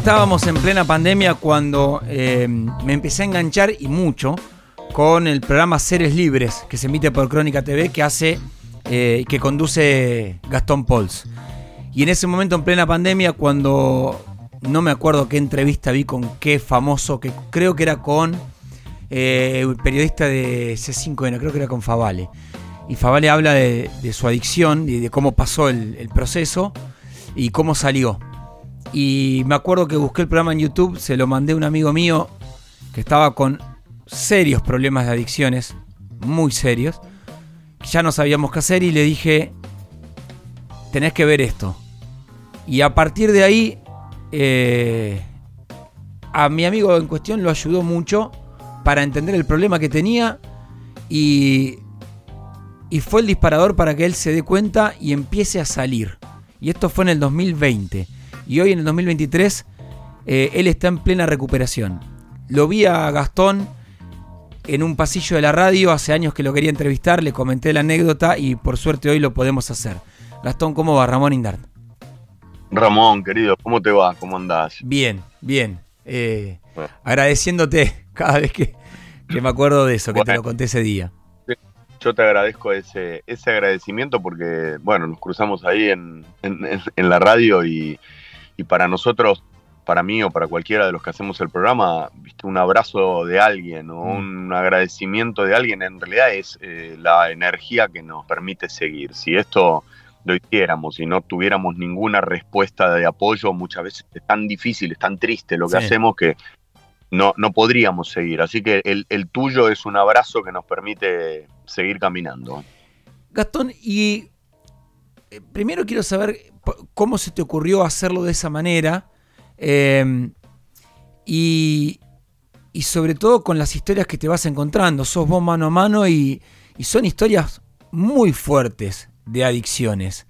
estábamos en plena pandemia cuando eh, me empecé a enganchar y mucho con el programa Seres Libres que se emite por Crónica TV que hace eh, que conduce Gastón Pols. Y en ese momento en plena pandemia cuando no me acuerdo qué entrevista vi con qué famoso que creo que era con eh, un periodista de C5N, creo que era con Favale. Y Favale habla de, su adicción y de cómo pasó el proceso y cómo salió. Y me acuerdo que busqué el programa en YouTube, se lo mandé a un amigo mío que estaba con serios problemas de adicciones, muy serios. Ya no sabíamos qué hacer y le dije, tenés que ver esto. Y a partir de ahí, eh, a mi amigo en cuestión lo ayudó mucho para entender el problema que tenía y, y fue el disparador para que él se dé cuenta y empiece a salir. Y esto fue en el 2020 y hoy en el 2023 eh, él está en plena recuperación. Lo vi a Gastón en un pasillo de la radio, hace años que lo quería entrevistar, le comenté la anécdota y por suerte hoy lo podemos hacer. Gastón, ¿cómo va? Ramón Indart. Ramón, querido, ¿cómo te va? ¿Cómo andás? Bien, bien. Eh, agradeciéndote cada vez que, me acuerdo de eso, que te lo conté ese día. Yo te agradezco ese, ese agradecimiento porque, bueno, nos cruzamos ahí en la radio y, y para nosotros, para mí o para cualquiera de los que hacemos el programa, ¿viste? un abrazo de alguien o mm. un agradecimiento de alguien en realidad es eh, la energía que nos permite seguir. Si esto lo hiciéramos y no tuviéramos ninguna respuesta de apoyo, muchas veces es tan difícil, es tan triste lo que hacemos que no, no podríamos seguir. Así que el, el, tuyo es un abrazo que nos permite seguir caminando. Gastón, y eh, primero quiero saber cómo se te ocurrió hacerlo de esa manera em, y, sobre todo con las historias que te vas encontrando. Sos vos mano a mano y, son historias muy fuertes de adicciones.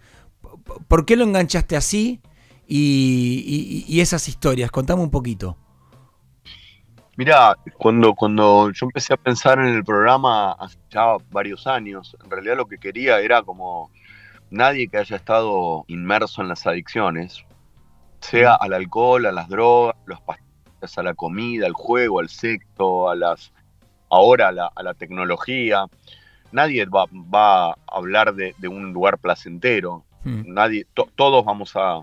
¿Por qué lo enganchaste así y, esas historias? Contame un poquito. Mira, cuando, cuando yo empecé a pensar en el programa hace ya varios años, en realidad lo que quería era como nadie que haya estado inmerso en las adicciones, sea al alcohol, a las drogas, los pastillas, a la comida, al juego, al sexo, a las ahora a la, tecnología. Nadie va, a hablar de, un lugar placentero. Nadie, todos vamos a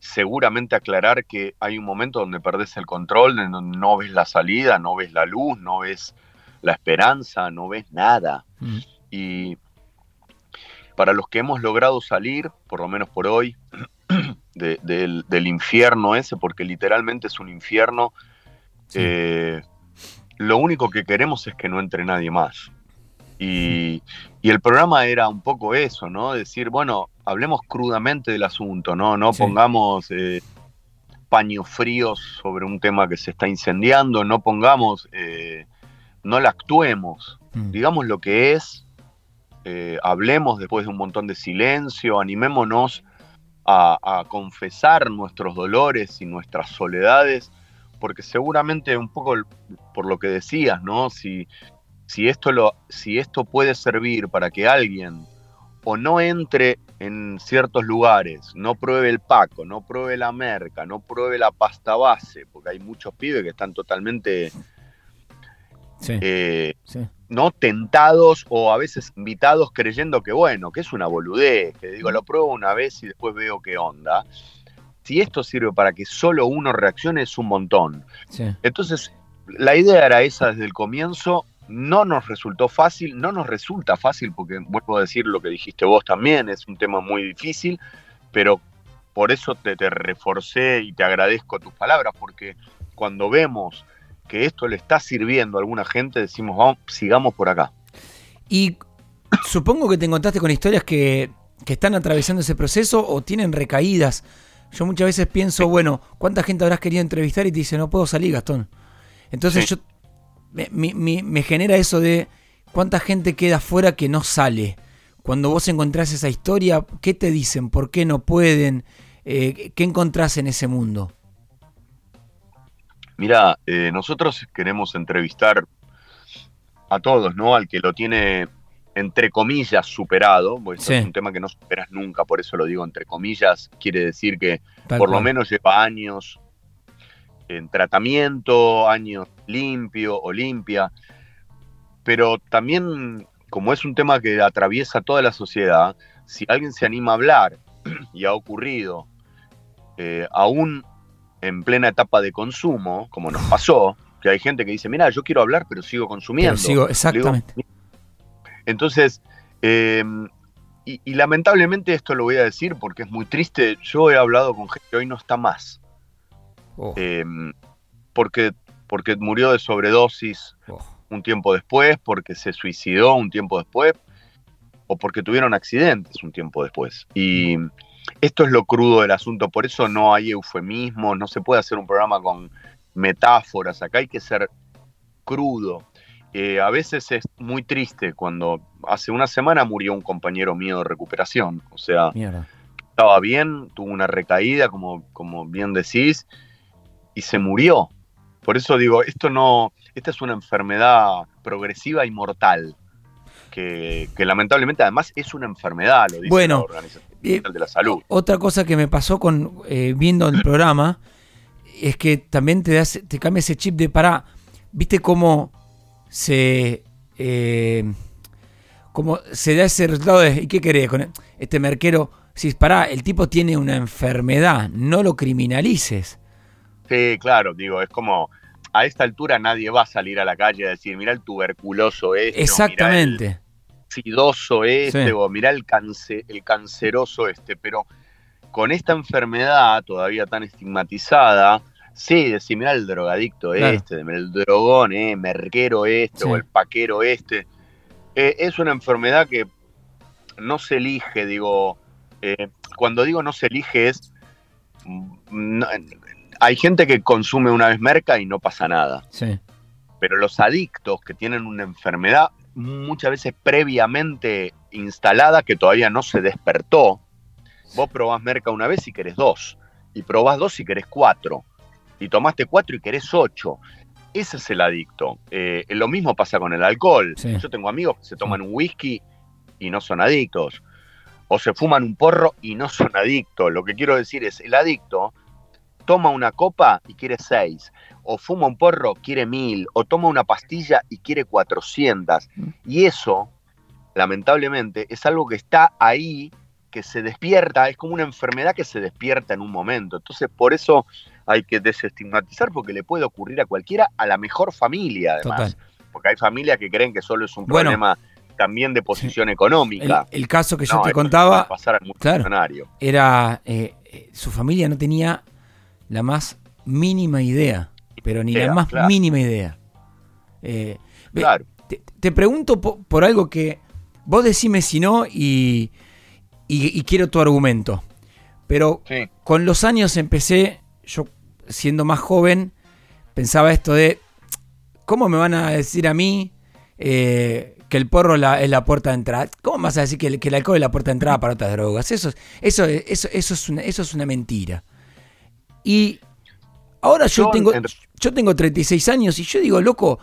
seguramente aclarar que hay un momento donde perdés el control, donde no ves la salida, no ves la luz, no ves la esperanza, no ves nada. Y para los que hemos logrado salir, por lo menos por hoy, del, infierno ese, porque literalmente es un infierno, eh, lo único que queremos es que no entre nadie más. Y, el programa era un poco eso, ¿no? Decir, bueno, hablemos crudamente del asunto, ¿no? No pongamos eh, paños fríos sobre un tema que se está incendiando, no pongamos, eh, no la actuemos, mm. digamos lo que es, eh, hablemos después de un montón de silencio, animémonos a, confesar nuestros dolores y nuestras soledades, porque seguramente un poco por lo que decías, ¿no? Si, si, esto lo, si esto puede servir para que alguien o no entre en ciertos lugares, no pruebe el paco, no pruebe la merca, no pruebe la pasta base, porque hay muchos pibes que están totalmente eh, no tentados o a veces invitados creyendo que bueno, que es una boludez, que digo, lo pruebo una vez y después veo qué onda. Si esto sirve para que solo uno reaccione es un montón. Entonces, la idea era esa desde el comienzo, no nos resultó fácil, no nos resulta fácil porque vuelvo a decir lo que dijiste vos también, es un tema muy difícil, pero por eso te, te reforcé y te agradezco tus palabras, porque cuando vemos que esto le está sirviendo a alguna gente, decimos, vamos, sigamos por acá. Y supongo que te encontraste con historias que, están atravesando ese proceso o tienen recaídas. Yo muchas veces pienso, bueno, ¿cuánta gente habrás querido entrevistar y te dice, no puedo salir, Gastón? Entonces yo me, genera eso de cuánta gente queda fuera que no sale. Cuando vos encontrás esa historia, ¿qué te dicen? ¿Por qué no pueden? Eh, ¿Qué encontrás en ese mundo? Mira, eh, nosotros queremos entrevistar a todos, ¿no? Al que lo tiene entre comillas superado, porque es un tema que no superas nunca, por eso lo digo entre comillas, quiere decir que por lo menos lleva años en tratamiento, años limpio o limpia, pero también como es un tema que atraviesa toda la sociedad, si alguien se anima a hablar, y ha ocurrido, eh, aún en plena etapa de consumo, como nos pasó, que hay gente que dice, mira, yo quiero hablar, pero sigo consumiendo. sigo, exactamente. entonces, em, y, lamentablemente esto lo voy a decir porque es muy triste, yo he hablado con gente que hoy no está más. Oh. Em, porque, porque murió de sobredosis oh. un tiempo después, porque se suicidó un tiempo después, o porque tuvieron accidentes un tiempo después. Y esto es lo crudo del asunto, por eso no hay eufemismo, no se puede hacer un programa con metáforas, acá hay que ser crudo. Eh, a veces es muy triste cuando hace una semana murió un compañero mío de recuperación, o sea, estaba bien, tuvo una recaída, como, como bien decís, y se murió. Por eso digo, esto no, esta es una enfermedad progresiva y mortal. Que, lamentablemente además es una enfermedad, lo dice bueno, la Organización Mundial de la Salud. Otra cosa que me pasó con eh, viendo el programa es que también te, das, te cambia ese chip de para, viste cómo se eh, como se da ese resultado de, ¿y qué querés con este merquero? Si pará, el tipo tiene una enfermedad, no lo criminalices. Sí, claro, digo, es como a esta altura nadie va a salir a la calle a decir, mira el tuberculoso este, Exactamente. Este, o mira el, el canceroso este, pero con esta enfermedad todavía tan estigmatizada, Sí, decir, mira el drogadicto este, el drogón, eh, merquero este, o el paquero este. Eh, es una enfermedad que no se elige, digo, eh, cuando digo no se elige es, mm, hay gente que consume una vez merca y no pasa nada. Sí. Pero los adictos que tienen una enfermedad muchas veces previamente instalada que todavía no se despertó, vos probás merca una vez y querés dos, y probás dos y querés cuatro y tomaste cuatro y querés ocho. Ese es el adicto. Eh, lo mismo pasa con el alcohol. Yo tengo amigos que se toman un whisky y no son adictos. O se fuman un porro y no son adictos. Lo que quiero decir es, el adicto toma una copa y quiere seis. O fuma un porro, quiere mil. O toma una pastilla y quiere cuatrocientas. Mm. Y eso, lamentablemente, es algo que está ahí, que se despierta. Es como una enfermedad que se despierta en un momento. Entonces, por eso hay que desestigmatizar porque le puede ocurrir a cualquiera, a la mejor familia además. Porque hay familias que creen que solo es un problema también de posición económica. El, caso que yo te contaba pasar era eh, eh, su familia no tenía la más mínima idea, pero ni la más mínima idea. Eh, claro. Te, pregunto por, algo que vos decime si no y, y, quiero tu argumento. Pero con los años empecé, yo siendo más joven, pensaba esto de, ¿cómo me van a decir a mí eh, que el porro es la puerta de entrada? ¿Cómo vas a decir que el, que el, alcohol es la puerta de entrada para otras drogas? Eso, eso, eso, eso, es, una, eso es una mentira. Y ahora yo, tengo, yo tengo 36 años y yo digo, loco,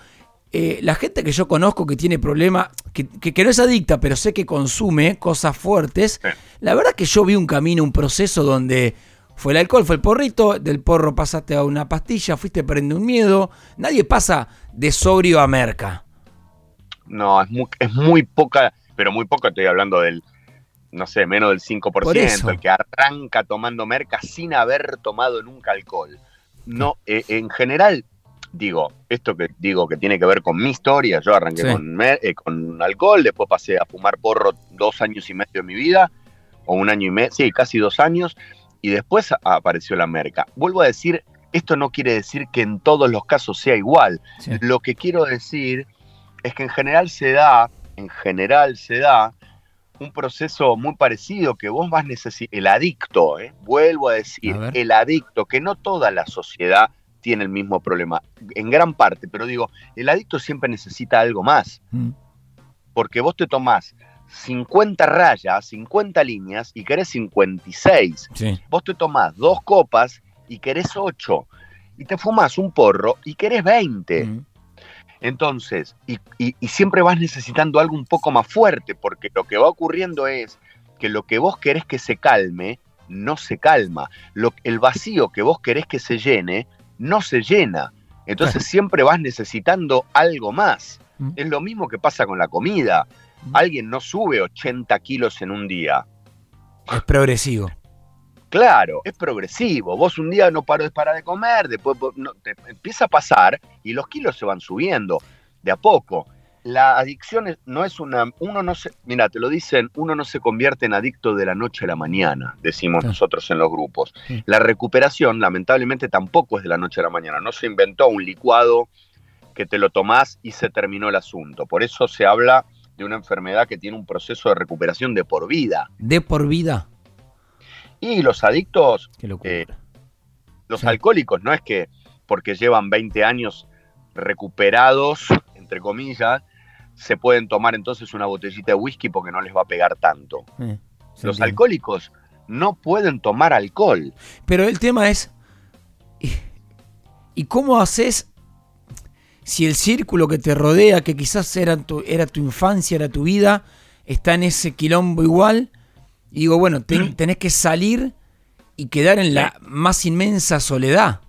eh, la gente que yo conozco que tiene problemas, que, que, no es adicta, pero sé que consume cosas fuertes, la verdad que yo vi un camino, un proceso donde fue el alcohol, fue el porrito, del porro pasaste a una pastilla, fuiste perdiendo un miedo. Nadie pasa de sobrio a merca. No, es muy, es muy poca, pero muy poca, estoy hablando del, no sé, menos del 5%, el que arranca tomando merca sin haber tomado nunca alcohol. No, eh, en general, digo, esto que digo que tiene que ver con mi historia, yo arranqué con, eh, con alcohol, después pasé a fumar porro dos años y medio de mi vida, o un año y medio, sí, casi dos años, y después apareció la merca. Vuelvo a decir, esto no quiere decir que en todos los casos sea igual. Lo que quiero decir es que en general se da, en general se da un proceso muy parecido que vos vas necesitar, el adicto, ¿eh? vuelvo a decir, el adicto, que no toda la sociedad tiene el mismo problema, en gran parte, pero digo, el adicto siempre necesita algo más, mm. porque vos te tomás 50 rayas, 50 líneas y querés 56. Vos te tomás dos copas y querés 8. Y te fumas un porro y querés 20. Entonces, y, siempre vas necesitando algo un poco más fuerte, porque lo que va ocurriendo es que lo que vos querés que se calme, no se calma. Lo, el vacío que vos querés que se llene, no se llena. Entonces siempre vas necesitando algo más. Mm. Es lo mismo que pasa con la comida. Mm. Alguien no sube 80 kilos en un día. Es progresivo. Claro, es progresivo. Vos un día no paras de comer, después vos no- te empieza a pasar y los kilos se van subiendo de a poco. La adicción es- no es una. Uno no se. Mira, te lo dicen, uno no se convierte en adicto de la noche a la mañana, decimos Sí. nosotros en los grupos. Sí. La recuperación, lamentablemente, tampoco es de la noche a la mañana. No se inventó un licuado que te lo tomás y se terminó el asunto. Por eso se habla de una enfermedad que tiene un proceso de recuperación de por vida. De por vida. Y los adictos. Eh, los Sí. alcohólicos no es que porque llevan 20 años recuperados, entre comillas, se pueden tomar entonces una botellita de whisky porque no les va a pegar tanto. Eh, Los alcohólicos no pueden tomar alcohol. Pero el tema es. ¿y- ¿Y cómo haces si el círculo que te rodea, que quizás era tu, era tu infancia, era tu vida, está en ese quilombo igual? Y digo, bueno, ten- tenés que salir y quedar en la más inmensa soledad.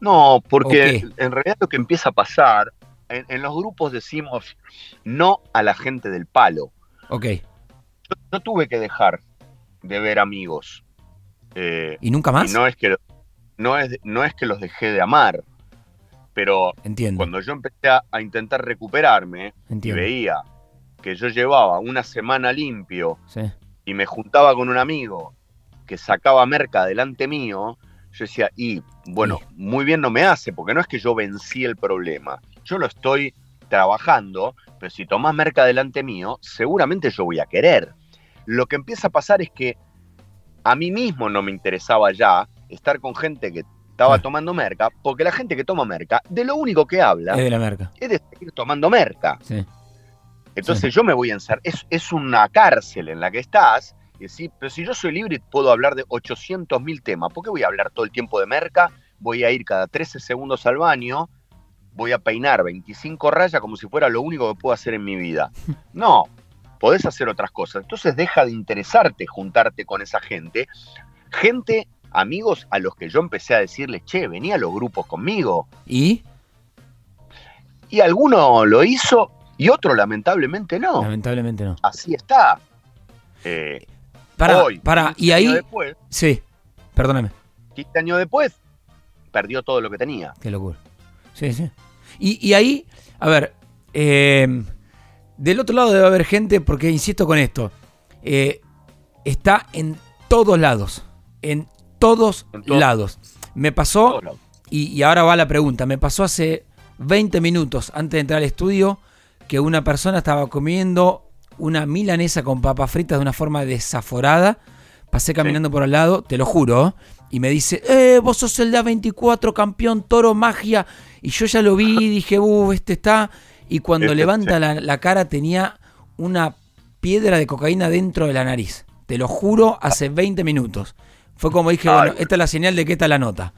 No, porque ¿O en realidad lo que empieza a pasar, en, en los grupos decimos no a la gente del palo. Ok. Yo, yo tuve que dejar de ver amigos. Eh, ¿Y nunca más? y no es que no es, no es que los dejé de amar, pero Entiendo. cuando yo empecé a, a intentar recuperarme y Entiendo. veía que yo llevaba una semana limpio Sí. Y me juntaba con un amigo que sacaba merca delante mío, yo decía, y bueno, muy bien no me hace, porque no es que yo vencí el problema, yo lo estoy trabajando, pero si tomás merca delante mío, seguramente yo voy a querer. Lo que empieza a pasar es que a mí mismo no me interesaba ya estar con gente que estaba Ah. tomando merca, porque la gente que toma merca, de lo único que habla Es de la merca. es de seguir tomando merca. Sí. Entonces yo me voy a encerrar. Es, es una cárcel en la que estás. Y decir, pero si yo soy libre y puedo hablar de 800 mil temas, ¿por qué voy a hablar todo el tiempo de merca? Voy a ir cada 13 segundos al baño, voy a peinar 25 rayas como si fuera lo único que puedo hacer en mi vida. No, podés hacer otras cosas. Entonces deja de interesarte juntarte con esa gente. Gente, amigos a los que yo empecé a decirles, che, vení a los grupos conmigo. ¿Y? Y alguno lo hizo y otro lamentablemente no. Lamentablemente no. Así está. Eh, Para, hoy, para, 15 y ahí. años después, Sí, perdóname. 15 años después, perdió todo lo que tenía. Qué locura. Sí, sí. Y, y ahí, a ver, eh, del otro lado debe haber gente, porque insisto con esto, eh, está en todos lados. En todos En lados. Me pasó, y, y ahora va la pregunta, me pasó hace 20 minutos antes de entrar al estudio que una persona estaba comiendo una milanesa con papas fritas de una forma desaforada. Pasé caminando por al lado, te lo juro, y me dice, eh, vos sos el A24 campeón toro magia. Y yo ya lo vi y dije, uh, este está. Y cuando Este, levanta sí. la, la cara tenía una piedra de cocaína dentro de la nariz. Te lo juro, hace 20 minutos. Fue como dije, bueno, esta es la señal de que esta es la nota.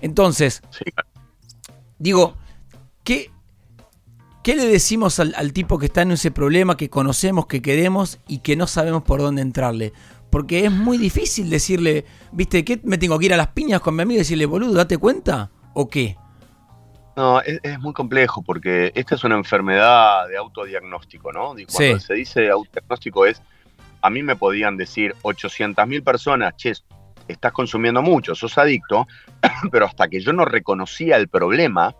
Entonces, digo, ¿qué, qué le decimos al, al tipo que está en ese problema, que conocemos, que queremos y que no sabemos por dónde entrarle? Porque es muy difícil decirle, viste, ¿qué me tengo que ir a las piñas con mi amigo y decirle, boludo, date cuenta? ¿O qué? No, es, es muy complejo porque esta es una enfermedad de autodiagnóstico, ¿no? Y cuando Sí. se dice autodiagnóstico es, a mí me podían decir 800 mil personas, che, estás consumiendo mucho, sos adicto, pero hasta que yo no reconocía el problema,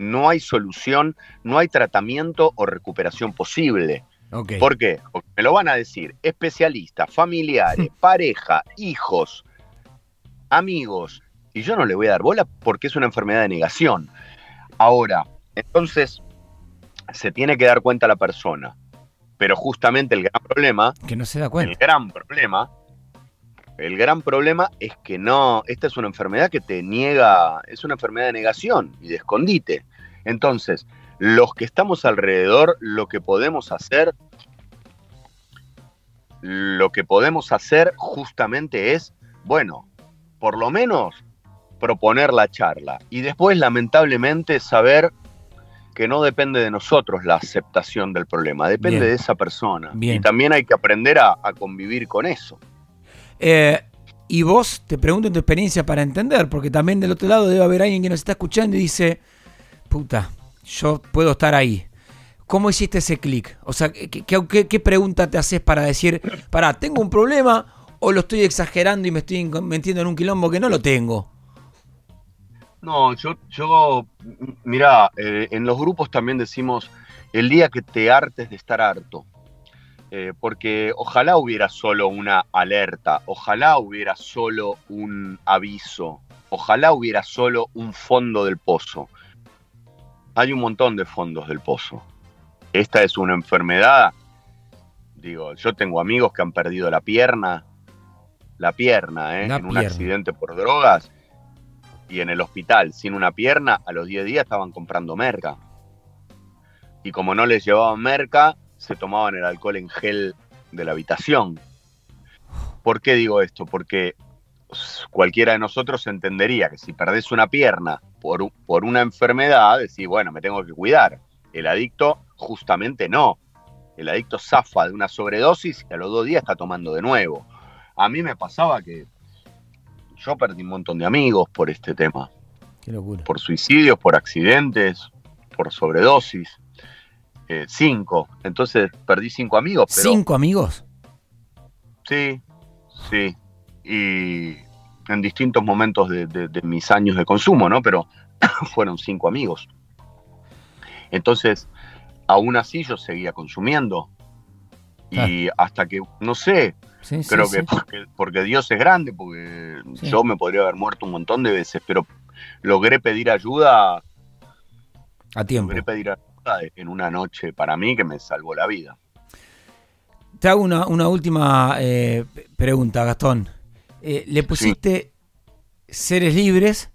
no hay solución, no hay tratamiento o recuperación posible. ¿Por qué? Porque me lo van a decir especialistas, familiares, pareja, hijos, amigos, y yo no le voy a dar bola porque es una enfermedad de negación. Ahora, entonces, se tiene que dar cuenta la persona, pero justamente el gran problema, Que no se da el cuenta. gran problema, el gran problema es que no, esta es una enfermedad que te niega, es una enfermedad de negación y de escondite. Entonces, los que estamos alrededor, lo que podemos hacer, lo que podemos hacer justamente es, bueno, por lo menos proponer la charla y después lamentablemente saber que no depende de nosotros la aceptación del problema, depende Bien. de esa persona. Bien. Y también hay que aprender a, a convivir con eso. Eh, Y vos te pregunto en tu experiencia para entender, porque también del otro lado debe haber alguien que nos está escuchando y dice, puta, yo puedo estar ahí. ¿Cómo hiciste ese clic? O sea, ¿qué, pregunta te haces para decir, para, tengo un problema o lo estoy exagerando y me estoy metiendo en un quilombo que no lo tengo? No, yo, yo mira, eh, en los grupos también decimos, el día que te hartes de estar harto. Eh, porque ojalá hubiera solo una alerta, ojalá hubiera solo un aviso, ojalá hubiera solo un fondo del pozo. Hay un montón de fondos del pozo. Esta es una enfermedad. Digo, yo tengo amigos que han perdido la pierna, la pierna, ¿eh? en un accidente por drogas, y en el hospital sin una pierna, a los 10 días estaban comprando merca. Y como no les llevaban merca, se tomaban el alcohol en gel de la habitación. ¿Por qué digo esto? Porque cualquiera de nosotros entendería que si perdés una pierna por, por una enfermedad, decís, bueno, me tengo que cuidar. El adicto justamente no. El adicto zafa de una sobredosis y a los dos días está tomando de nuevo. A mí me pasaba que yo perdí un montón de amigos por este tema. Qué locura. Por suicidios, por accidentes, por sobredosis. Eh, cinco. Entonces perdí cinco amigos. ¿Cinco amigos? Sí, sí. Y en distintos momentos de, mis años de consumo, ¿no? Pero fueron cinco amigos. Entonces, aún así yo seguía consumiendo. Y hasta que, no sé, creo que porque, Dios es grande, porque yo me podría haber muerto un montón de veces, pero logré pedir ayuda. A tiempo. Logré pedir ayuda en una noche para mí que me salvó la vida. Te hago una, última eh, pregunta, Gastón. Eh, ¿Le pusiste seres libres?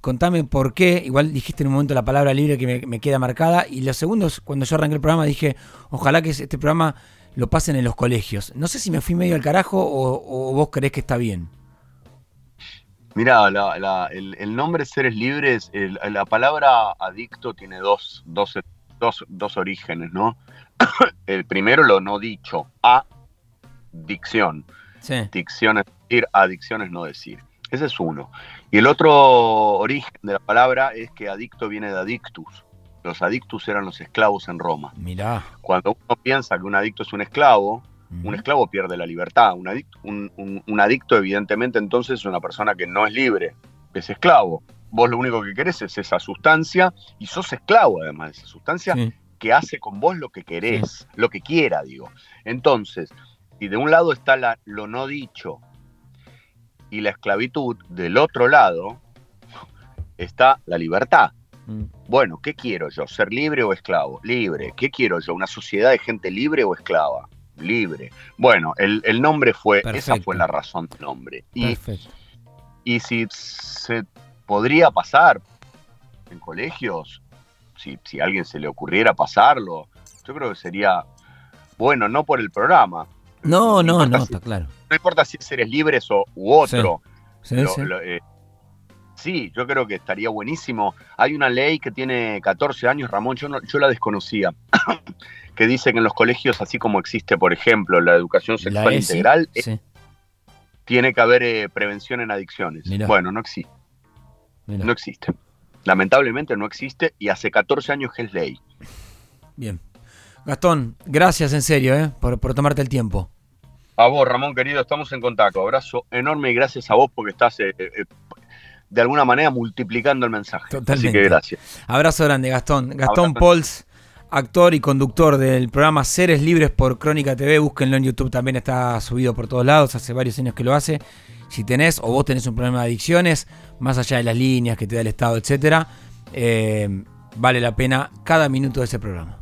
Contame por qué. Igual dijiste en un momento la palabra libre que me, queda marcada. Y los segundos, cuando yo arranqué el programa, dije, ojalá que este programa lo pasen en los colegios. No sé si me fui medio al carajo o vos creés que está bien. Mira, el, nombre Seres Libres, la palabra adicto tiene dos, dos, dos, orígenes, ¿no? el primero, lo no dicho, adicción. Sí. Dicción es decir, adicción es no decir. Ese es uno. Y el otro origen de la palabra es que adicto viene de adictus. Los adictus eran los esclavos en Roma. Mirá. Cuando uno piensa que un adicto es un esclavo, un esclavo pierde la libertad. Un adicto, un, adicto, evidentemente, entonces es una persona que no es libre, es esclavo. Vos lo único que querés es esa sustancia y sos esclavo además de esa sustancia que hace con vos lo que querés, lo que quiera, digo. Entonces, si de un lado está la, lo no dicho y la esclavitud, del otro lado está la libertad. Mm. Bueno, ¿qué quiero yo? ¿Ser libre o esclavo? Libre. ¿Qué quiero yo? ¿Una sociedad de gente libre o esclava? libre. Bueno, el, nombre fue, esa fue la razón del nombre. Y, y si se podría pasar en colegios, si, si a alguien se le ocurriera pasarlo, yo creo que sería bueno, no por el programa. No, no, no, está claro. No importa si eres libres o u otro. Eh, sí, yo creo que estaría buenísimo. Hay una ley que tiene 14 años, Ramón, yo, no, yo la desconocía. que dice que en los colegios, así como existe, por ejemplo, la educación sexual integral, eh, tiene que haber eh, prevención en adicciones. Bueno, no existe. No existe. Lamentablemente no existe y hace 14 años que es ley. Bien. Gastón, gracias en serio eh, por, tomarte el tiempo. A vos, Ramón, querido, estamos en contacto. Abrazo enorme y gracias a vos porque estás de alguna manera multiplicando el mensaje. Totalmente. Así que gracias. Abrazo grande, Gastón. Gastón Pols actor y conductor del programa Seres Libres por Crónica TV. Búsquenlo en YouTube, también está subido por todos lados, hace varios años que lo hace. Si tenés o vos tenés un problema de adicciones, más allá de las líneas que te da el Estado, etcétera, eh, vale la pena cada minuto de ese programa.